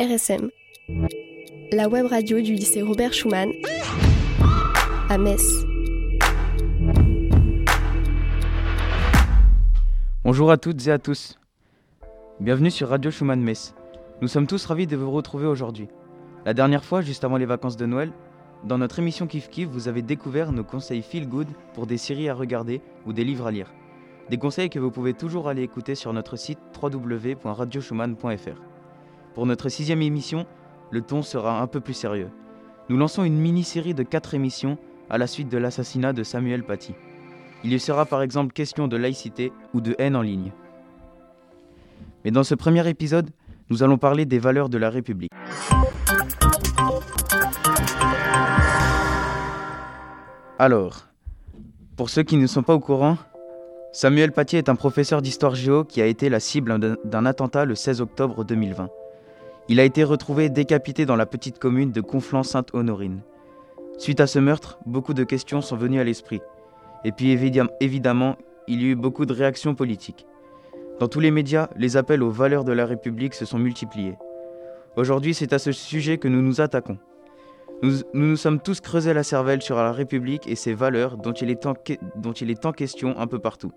RSM, la web radio du lycée Robert Schumann à Metz. Bonjour à toutes et à tous. Bienvenue sur Radio Schumann Metz. Nous sommes tous ravis de vous retrouver aujourd'hui. La dernière fois, juste avant les vacances de Noël, dans notre émission Kif Kif, vous avez découvert nos conseils feel good pour des séries à regarder ou des livres à lire. Des conseils que vous pouvez toujours aller écouter sur notre site www.radioschumann.fr. Pour notre sixième émission, le ton sera un peu plus sérieux. Nous lançons une mini-série de quatre émissions à la suite de l'assassinat de Samuel Paty. Il y sera par exemple question de laïcité ou de haine en ligne. Mais dans ce premier épisode, nous allons parler des valeurs de la République. Alors, pour ceux qui ne sont pas au courant, Samuel Paty est un professeur d'histoire géo qui a été la cible d'un attentat le 16 octobre 2020. Il a été retrouvé décapité dans la petite commune de Conflans-Sainte-Honorine. Suite à ce meurtre, beaucoup de questions sont venues à l'esprit. Et puis évidemment, il y a eu beaucoup de réactions politiques. Dans tous les médias, les appels aux valeurs de la République se sont multipliés. Aujourd'hui, c'est à ce sujet que nous nous attaquons. Nous, nous, sommes tous creusés la cervelle sur la République et ses valeurs dont il, est en, dont il est en question un peu partout.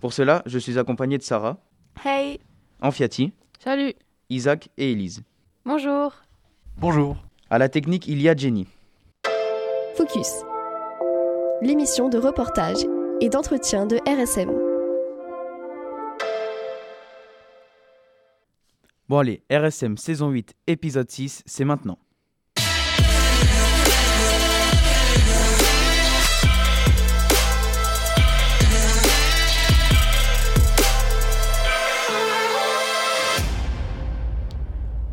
Pour cela, je suis accompagné de Sarah. Hey Enfiati. Salut Isaac et Élise. Bonjour Bonjour À la technique, il y a Jenny. Focus. L'émission de reportage et d'entretien de RSM. Bon allez, RSM saison 8, épisode 6, c'est maintenant.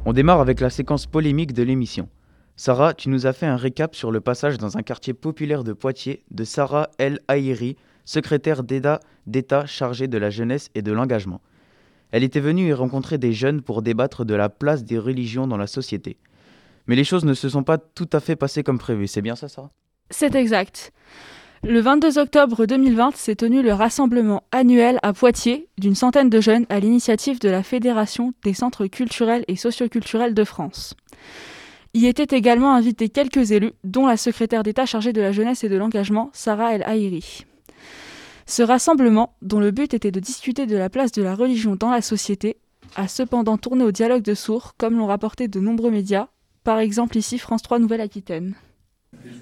On démarre avec la séquence polémique de l'émission. Sarah, tu nous as fait un récap sur le passage dans un quartier populaire de Poitiers de Sarah El Haïri, secrétaire d'État chargée de la jeunesse et de l'engagement. Elle était venue y rencontrer des jeunes pour débattre de la place des religions dans la société. Mais les choses ne se sont pas tout à fait passées comme prévu, c'est bien ça, Sarah? C'est exact. Le 22 octobre 2020 s'est tenu le rassemblement annuel à Poitiers d'une centaine de jeunes à l'initiative de la Fédération des centres culturels et socioculturels de France. Y étaient également invités quelques élus, dont la secrétaire d'État chargée de la jeunesse et de l'engagement, Sarah El Haïri. Ce rassemblement, dont le but était de discuter de la place de la religion dans la société, a cependant tourné au dialogue de sourds, comme l'ont rapporté de nombreux médias, par exemple ici France 3 Nouvelle-Aquitaine.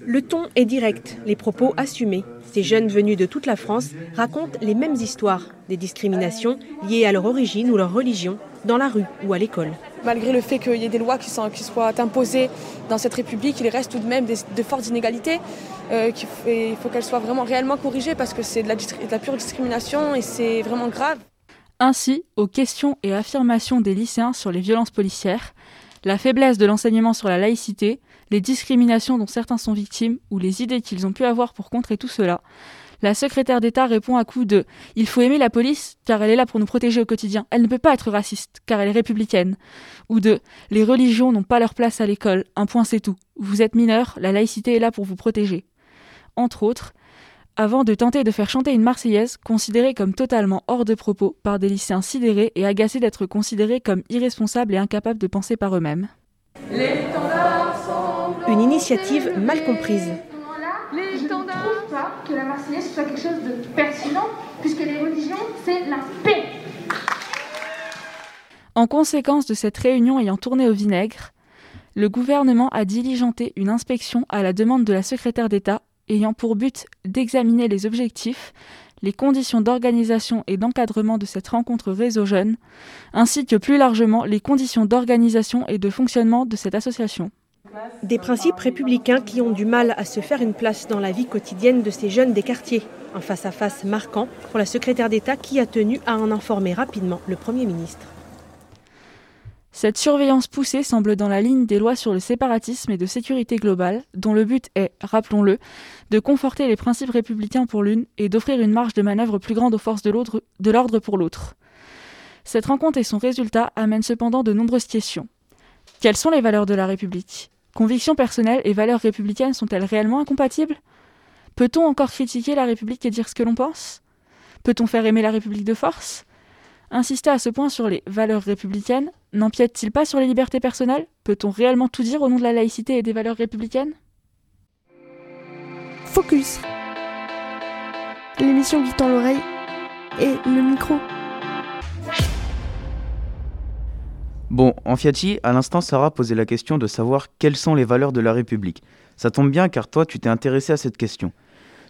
Le ton est direct, les propos assumés. Ces jeunes venus de toute la France racontent les mêmes histoires, des discriminations liées à leur origine ou leur religion, dans la rue ou à l'école. Malgré le fait qu'il y ait des lois qui, sont, qui, soient imposées dans cette République, il reste tout de même de fortes inégalités. Euh, il faut qu'elles soient vraiment réellement corrigées parce que c'est de, de la pure discrimination et c'est vraiment grave. Ainsi, aux questions et affirmations des lycéens sur les violences policières, la faiblesse de l'enseignement sur la laïcité, les discriminations dont certains sont victimes ou les idées qu'ils ont pu avoir pour contrer tout cela, la secrétaire d'État répond à coup de Il faut aimer la police car elle est là pour nous protéger au quotidien. Elle ne peut pas être raciste car elle est républicaine. Ou de Les religions n'ont pas leur place à l'école. Un point c'est tout. Vous êtes mineur, la laïcité est là pour vous protéger. Entre autres, avant de tenter de faire chanter une Marseillaise considérée comme totalement hors de propos par des lycéens sidérés et agacés d'être considérés comme irresponsables et incapables de penser par eux-mêmes. Une initiative mal comprise. Je ne trouve pas que la Marseillaise soit quelque chose de pertinent, puisque les religions, c'est la paix. En conséquence de cette réunion ayant tourné au vinaigre, le gouvernement a diligenté une inspection à la demande de la secrétaire d'État ayant pour but d'examiner les objectifs, les conditions d'organisation et d'encadrement de cette rencontre réseau jeune, ainsi que plus largement les conditions d'organisation et de fonctionnement de cette association. Des principes républicains qui ont du mal à se faire une place dans la vie quotidienne de ces jeunes des quartiers. Un face-à-face marquant pour la secrétaire d'État qui a tenu à en informer rapidement le Premier ministre. Cette surveillance poussée semble dans la ligne des lois sur le séparatisme et de sécurité globale, dont le but est, rappelons-le, de conforter les principes républicains pour l'une et d'offrir une marge de manœuvre plus grande aux forces de l'ordre pour l'autre. Cette rencontre et son résultat amènent cependant de nombreuses questions. Quelles sont les valeurs de la République? Convictions personnelles et valeurs républicaines sont-elles réellement incompatibles? Peut-on encore critiquer la République et dire ce que l'on pense? Peut-on faire aimer la République de force? Insister à ce point sur les valeurs républicaines n'empiète-t-il pas sur les libertés personnelles? Peut-on réellement tout dire au nom de la laïcité et des valeurs républicaines? Focus. L'émission qui l'oreille et le micro. Bon, en Fiati, à l'instant, Sarah posait la question de savoir quelles sont les valeurs de la République. Ça tombe bien car toi, tu t'es intéressé à cette question.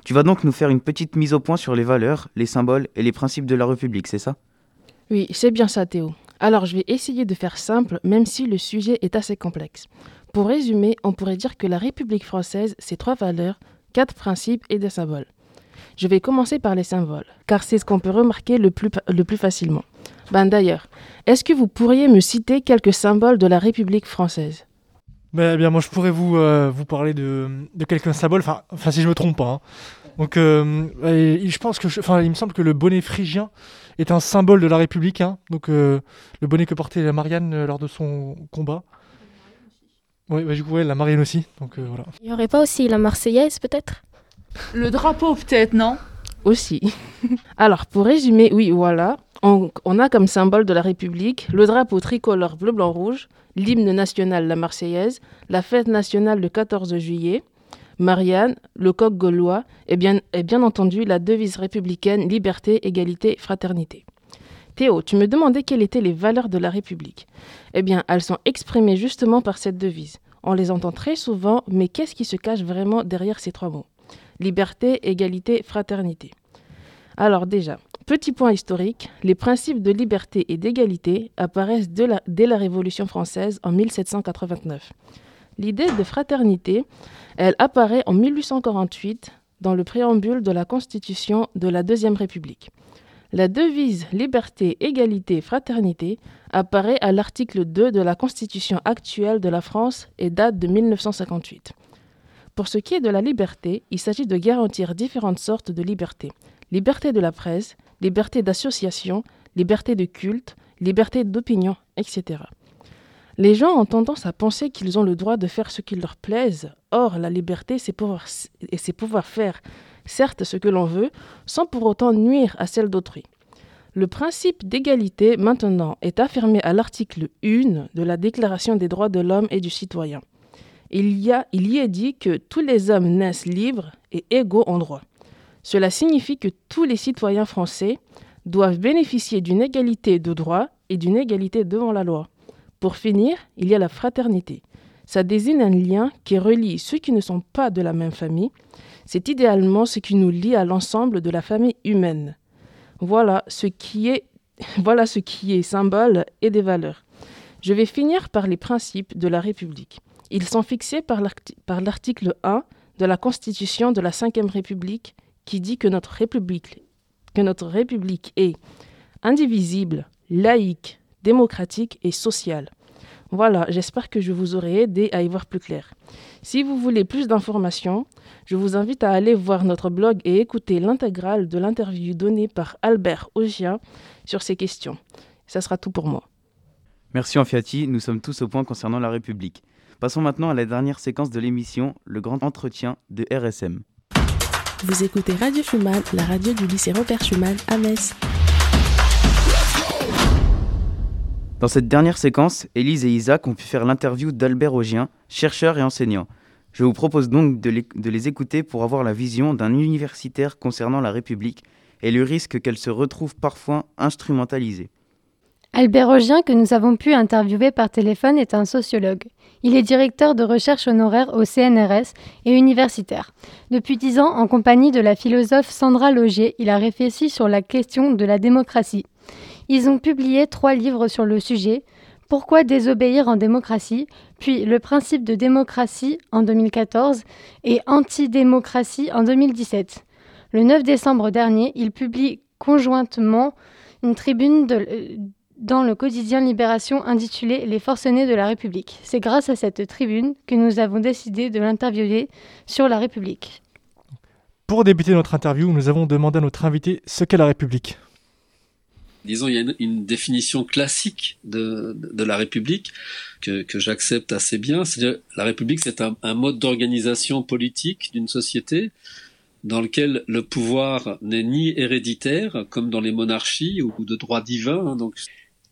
Tu vas donc nous faire une petite mise au point sur les valeurs, les symboles et les principes de la République, c'est ça? Oui, c'est bien ça, Théo. Alors, je vais essayer de faire simple, même si le sujet est assez complexe. Pour résumer, on pourrait dire que la République française, c'est trois valeurs, quatre principes et des symboles. Je vais commencer par les symboles, car c'est ce qu'on peut remarquer le plus, le plus facilement. Ben d'ailleurs, est-ce que vous pourriez me citer quelques symboles de la République française? Ben, bien, moi je pourrais vous, euh, vous parler de, de quelques symboles, enfin, enfin si je me trompe pas. Hein. Donc, euh, je pense que, enfin, il me semble que le bonnet phrygien est un symbole de la République. Hein. Donc, euh, le bonnet que portait Marianne lors de son combat. Oui, bah, du coup, la Marianne aussi. Donc, voilà. Il n'y aurait pas aussi la Marseillaise, peut-être? Le drapeau, peut-être, non? Aussi. Alors, pour résumer, oui, voilà. On, a comme symbole de la République le drapeau tricolore bleu-blanc-rouge, l'hymne national, la Marseillaise, la fête nationale le 14 juillet, Marianne, le coq gaulois et bien entendu la devise républicaine liberté, égalité, fraternité. Théo, tu me demandais quelles étaient les valeurs de la République. Eh bien, elles sont exprimées justement par cette devise. On les entend très souvent, mais qu'est-ce qui se cache vraiment derrière ces trois mots? Liberté, égalité, fraternité. Alors déjà, petit point historique, les principes de liberté et d'égalité apparaissent dès la Révolution française en 1789. L'idée de fraternité, elle apparaît en 1848 dans le préambule de la Constitution de la Deuxième République. La devise liberté, égalité, fraternité apparaît à l'article 2 de la Constitution actuelle de la France et date de 1958. Pour ce qui est de la liberté, il s'agit de garantir différentes sortes de libertés. Liberté de la presse, liberté d'association, liberté de culte, liberté d'opinion, etc. Les gens ont tendance à penser qu'ils ont le droit de faire ce qui leur plaise. Or, la liberté, c'est pouvoir, et pouvoir faire, certes, ce que l'on veut, sans pour autant nuire à celle d'autrui. Le principe d'égalité, maintenant, est affirmé à l'article 1 de la Déclaration des droits de l'homme et du citoyen. Il y, a, il y est dit que tous les hommes naissent libres et égaux en droit. Cela signifie que tous les citoyens français doivent bénéficier d'une égalité de droits et d'une égalité devant la loi. Pour finir, il y a la fraternité. Ça désigne un lien qui relie ceux qui ne sont pas de la même famille. C'est idéalement ce qui nous lie à l'ensemble de la famille humaine. Voilà ce qui est, voilà ce qui est symbole et des valeurs. Je vais finir par les principes de la République. Ils sont fixés par l'article 1 de la Constitution de la Ve République qui dit que notre République, est indivisible, laïque, démocratique et sociale. Voilà, j'espère que je vous aurai aidé à y voir plus clair. Si vous voulez plus d'informations, je vous invite à aller voir notre blog et écouter l'intégrale de l'interview donnée par Albert Ogia sur ces questions. Ça sera tout pour moi. Merci Enfiati, nous sommes tous au point concernant la République. Passons maintenant à la dernière séquence de l'émission, le grand entretien de RSM. Vous écoutez Radio Schumann, la radio du lycée Robert Schumann à Metz. Dans cette dernière séquence, Élise et Isaac ont pu faire l'interview d'Albert Augien, chercheur et enseignant. Je vous propose donc de les, de les écouter pour avoir la vision d'un universitaire concernant la République et le risque qu'elle se retrouve parfois instrumentalisée. Albert Augien, que nous avons pu interviewer par téléphone, est un sociologue. Il est directeur de recherche honoraire au CNRS et universitaire. Depuis dix ans, en compagnie de la philosophe Sandra Logier, il a réfléchi sur la question de la démocratie. Ils ont publié trois livres sur le sujet. Pourquoi désobéir en démocratie, puis Le principe de démocratie en 2014 et Antidémocratie en 2017. Le 9 décembre dernier, ils publient conjointement une tribune dans le quotidien Libération intitulée Les forcenés de la République. C'est grâce à cette tribune que nous avons décidé de l'interviewer sur la République. Pour débuter notre interview, nous avons demandé à notre invité ce qu'est la République disons, il y a une, définition classique de, de, la République que, que j'accepte assez bien. C'est-à-dire, la République, c'est un, un, mode d'organisation politique d'une société dans lequel le pouvoir n'est ni héréditaire, comme dans les monarchies ou de droit divin. Hein, donc,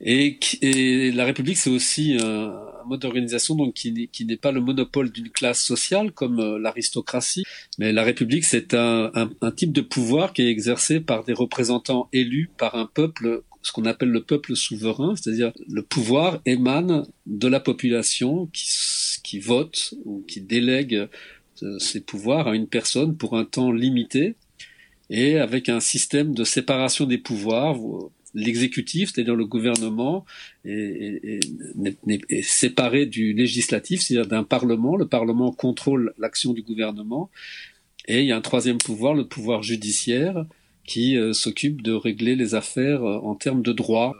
et, et, la République, c'est aussi un, mode d'organisation donc qui, qui n'est pas le monopole d'une classe sociale comme euh, l'aristocratie, mais la République, c'est un, un, un, type de pouvoir qui est exercé par des représentants élus par un peuple ce qu'on appelle le peuple souverain, c'est-à-dire le pouvoir émane de la population qui, qui vote ou qui délègue euh, ses pouvoirs à une personne pour un temps limité et avec un système de séparation des pouvoirs. L'exécutif, c'est-à-dire le gouvernement, est, séparé du législatif, c'est-à-dire d'un parlement. Le parlement contrôle l'action du gouvernement. Et il y a un troisième pouvoir, le pouvoir judiciaire, qui euh, s'occupe de régler les affaires euh, en termes de droit.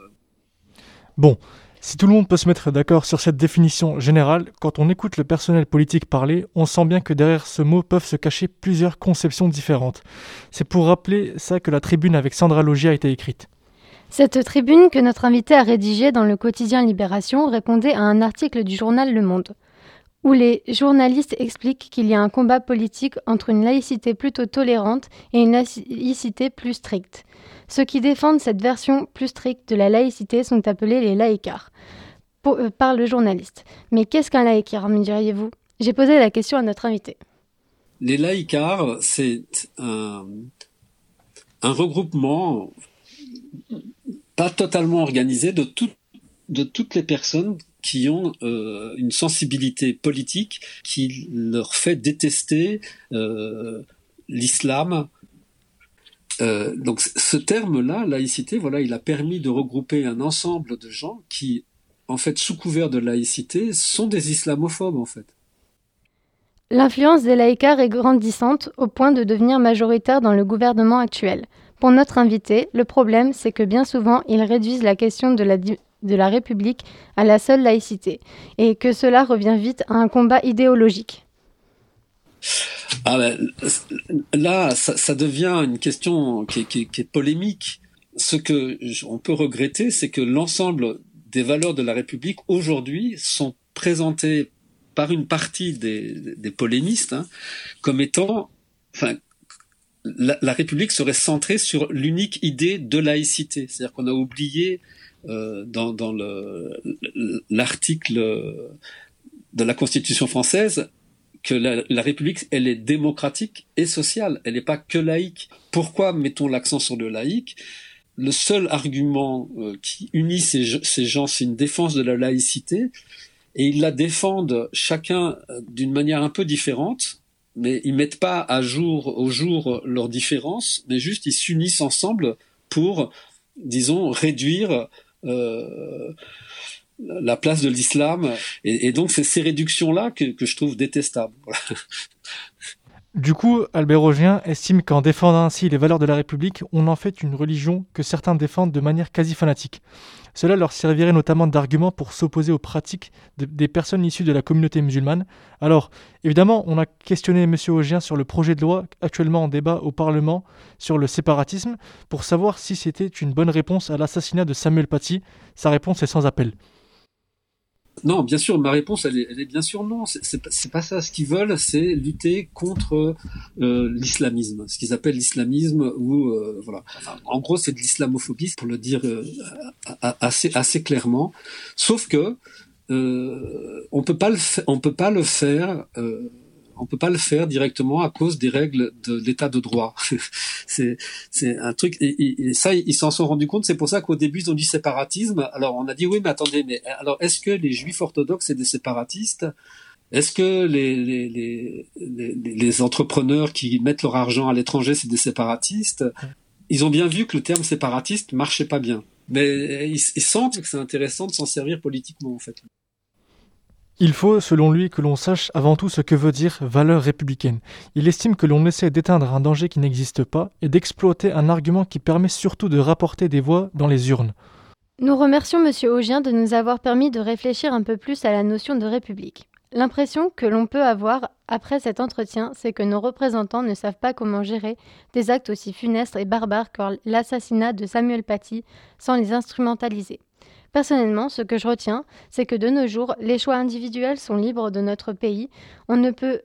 Bon, si tout le monde peut se mettre d'accord sur cette définition générale, quand on écoute le personnel politique parler, on sent bien que derrière ce mot peuvent se cacher plusieurs conceptions différentes. C'est pour rappeler ça que la tribune avec Sandra Logia a été écrite. Cette tribune que notre invité a rédigée dans le quotidien Libération répondait à un article du journal Le Monde, où les journalistes expliquent qu'il y a un combat politique entre une laïcité plutôt tolérante et une laïcité plus stricte. Ceux qui défendent cette version plus stricte de la laïcité sont appelés les laïcars, euh, par le journaliste. Mais qu'est-ce qu'un laïcard, me diriez-vous? J'ai posé la question à notre invité. Les laïcars, c'est un, regroupement pas totalement organisé de, de toutes les personnes qui ont euh, une sensibilité politique qui leur fait détester euh, l'islam euh, donc ce terme-là, laïcité, voilà, il a permis de regrouper un ensemble de gens qui, en fait, sous couvert de laïcité, sont des islamophobes, en fait. L'influence des laïcars est grandissante au point de devenir majoritaire dans le gouvernement actuel. Pour notre invité, le problème, c'est que bien souvent, ils réduisent la question de la, de la République à la seule laïcité, et que cela revient vite à un combat idéologique. Ah ben, là, ça, devient une question qui est, polémique. Ce que on peut regretter, c'est que l'ensemble des valeurs de la République aujourd'hui sont présentées par une partie des, polémistes hein, comme étant, enfin, la, République serait centrée sur l'unique idée de laïcité. C'est-à-dire qu'on a oublié euh, dans, dans l'article de la Constitution française que la, République, elle est démocratique et sociale, elle n'est pas que laïque. Pourquoi mettons l'accent sur le laïque? Le seul argument euh, qui unit ces, gens, c'est une défense de la laïcité, et ils la défendent chacun euh, d'une manière un peu différente, mais ils mettent pas à jour au jour leurs différences, mais juste ils s'unissent ensemble pour, disons, réduire euh, la place de l'islam. Et, donc, c'est ces réductions-là que, je trouve détestables. Du coup, Albert Rogien estime qu'en défendant ainsi les valeurs de la République, on en fait une religion que certains défendent de manière quasi fanatique. Cela leur servirait notamment d'argument pour s'opposer aux pratiques des personnes issues de la communauté musulmane. Alors, évidemment, on a questionné M. Augien sur le projet de loi actuellement en débat au Parlement sur le séparatisme pour savoir si c'était une bonne réponse à l'assassinat de Samuel Paty. Sa réponse est sans appel. Non, bien sûr, ma réponse, elle est, bien sûr non. C'est pas, pas ça. Ce qu'ils veulent, c'est lutter contre euh, l'islamisme, ce qu'ils appellent l'islamisme, ou euh, voilà. en gros, c'est de l'islamophobie, pour le dire euh, assez assez clairement. Sauf que on peut pas le on peut pas le faire on peut pas le faire directement à cause des règles de l'état de droit. c'est c'est un truc et, ça ils s'en sont rendus compte. C'est pour ça qu'au début ils ont dit séparatisme. Alors on a dit oui mais attendez mais alors est-ce que les juifs orthodoxes c'est des séparatistes? Est-ce que les les, les les, entrepreneurs qui mettent leur argent à l'étranger c'est des séparatistes? Ils ont bien vu que le terme séparatiste marchait pas bien. Mais ils sentent que c'est intéressant de s'en servir politiquement en fait. Il faut, selon lui, que l'on sache avant tout ce que veut dire valeur républicaine. Il estime que l'on essaie d'éteindre un danger qui n'existe pas et d'exploiter un argument qui permet surtout de rapporter des voix dans les urnes. Nous remercions M. Augien de nous avoir permis de réfléchir un peu plus à la notion de république. L'impression que l'on peut avoir après cet entretien, c'est que nos représentants ne savent pas comment gérer des actes aussi funestes et barbares que l'assassinat de Samuel Paty sans les instrumentaliser. Personnellement, ce que je retiens, c'est que de nos jours, les choix individuels sont libres de notre pays. On ne peut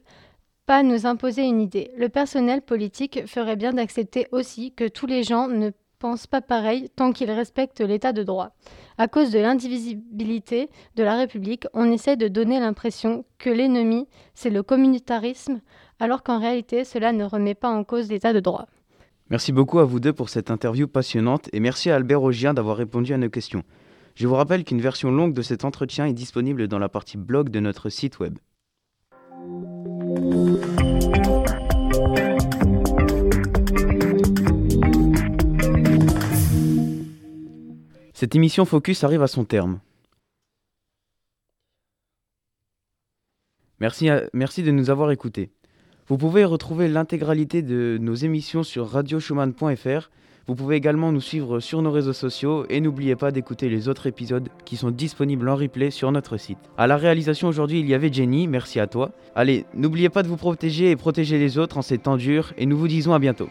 pas nous imposer une idée. Le personnel politique ferait bien d'accepter aussi que tous les gens ne pensent pas pareil tant qu'ils respectent l'état de droit. À cause de l'indivisibilité de la République, on essaie de donner l'impression que l'ennemi, c'est le communautarisme, alors qu'en réalité, cela ne remet pas en cause l'état de droit. Merci beaucoup à vous deux pour cette interview passionnante et merci à Albert Augien d'avoir répondu à nos questions. Je vous rappelle qu'une version longue de cet entretien est disponible dans la partie blog de notre site web. Cette émission Focus arrive à son terme. Merci, de nous avoir écoutés. Vous pouvez retrouver l'intégralité de nos émissions sur radioschumann.fr. Vous pouvez également nous suivre sur nos réseaux sociaux et n'oubliez pas d'écouter les autres épisodes qui sont disponibles en replay sur notre site. À la réalisation aujourd'hui, il y avait Jenny, merci à toi. Allez, n'oubliez pas de vous protéger et protéger les autres en ces temps durs et nous vous disons à bientôt.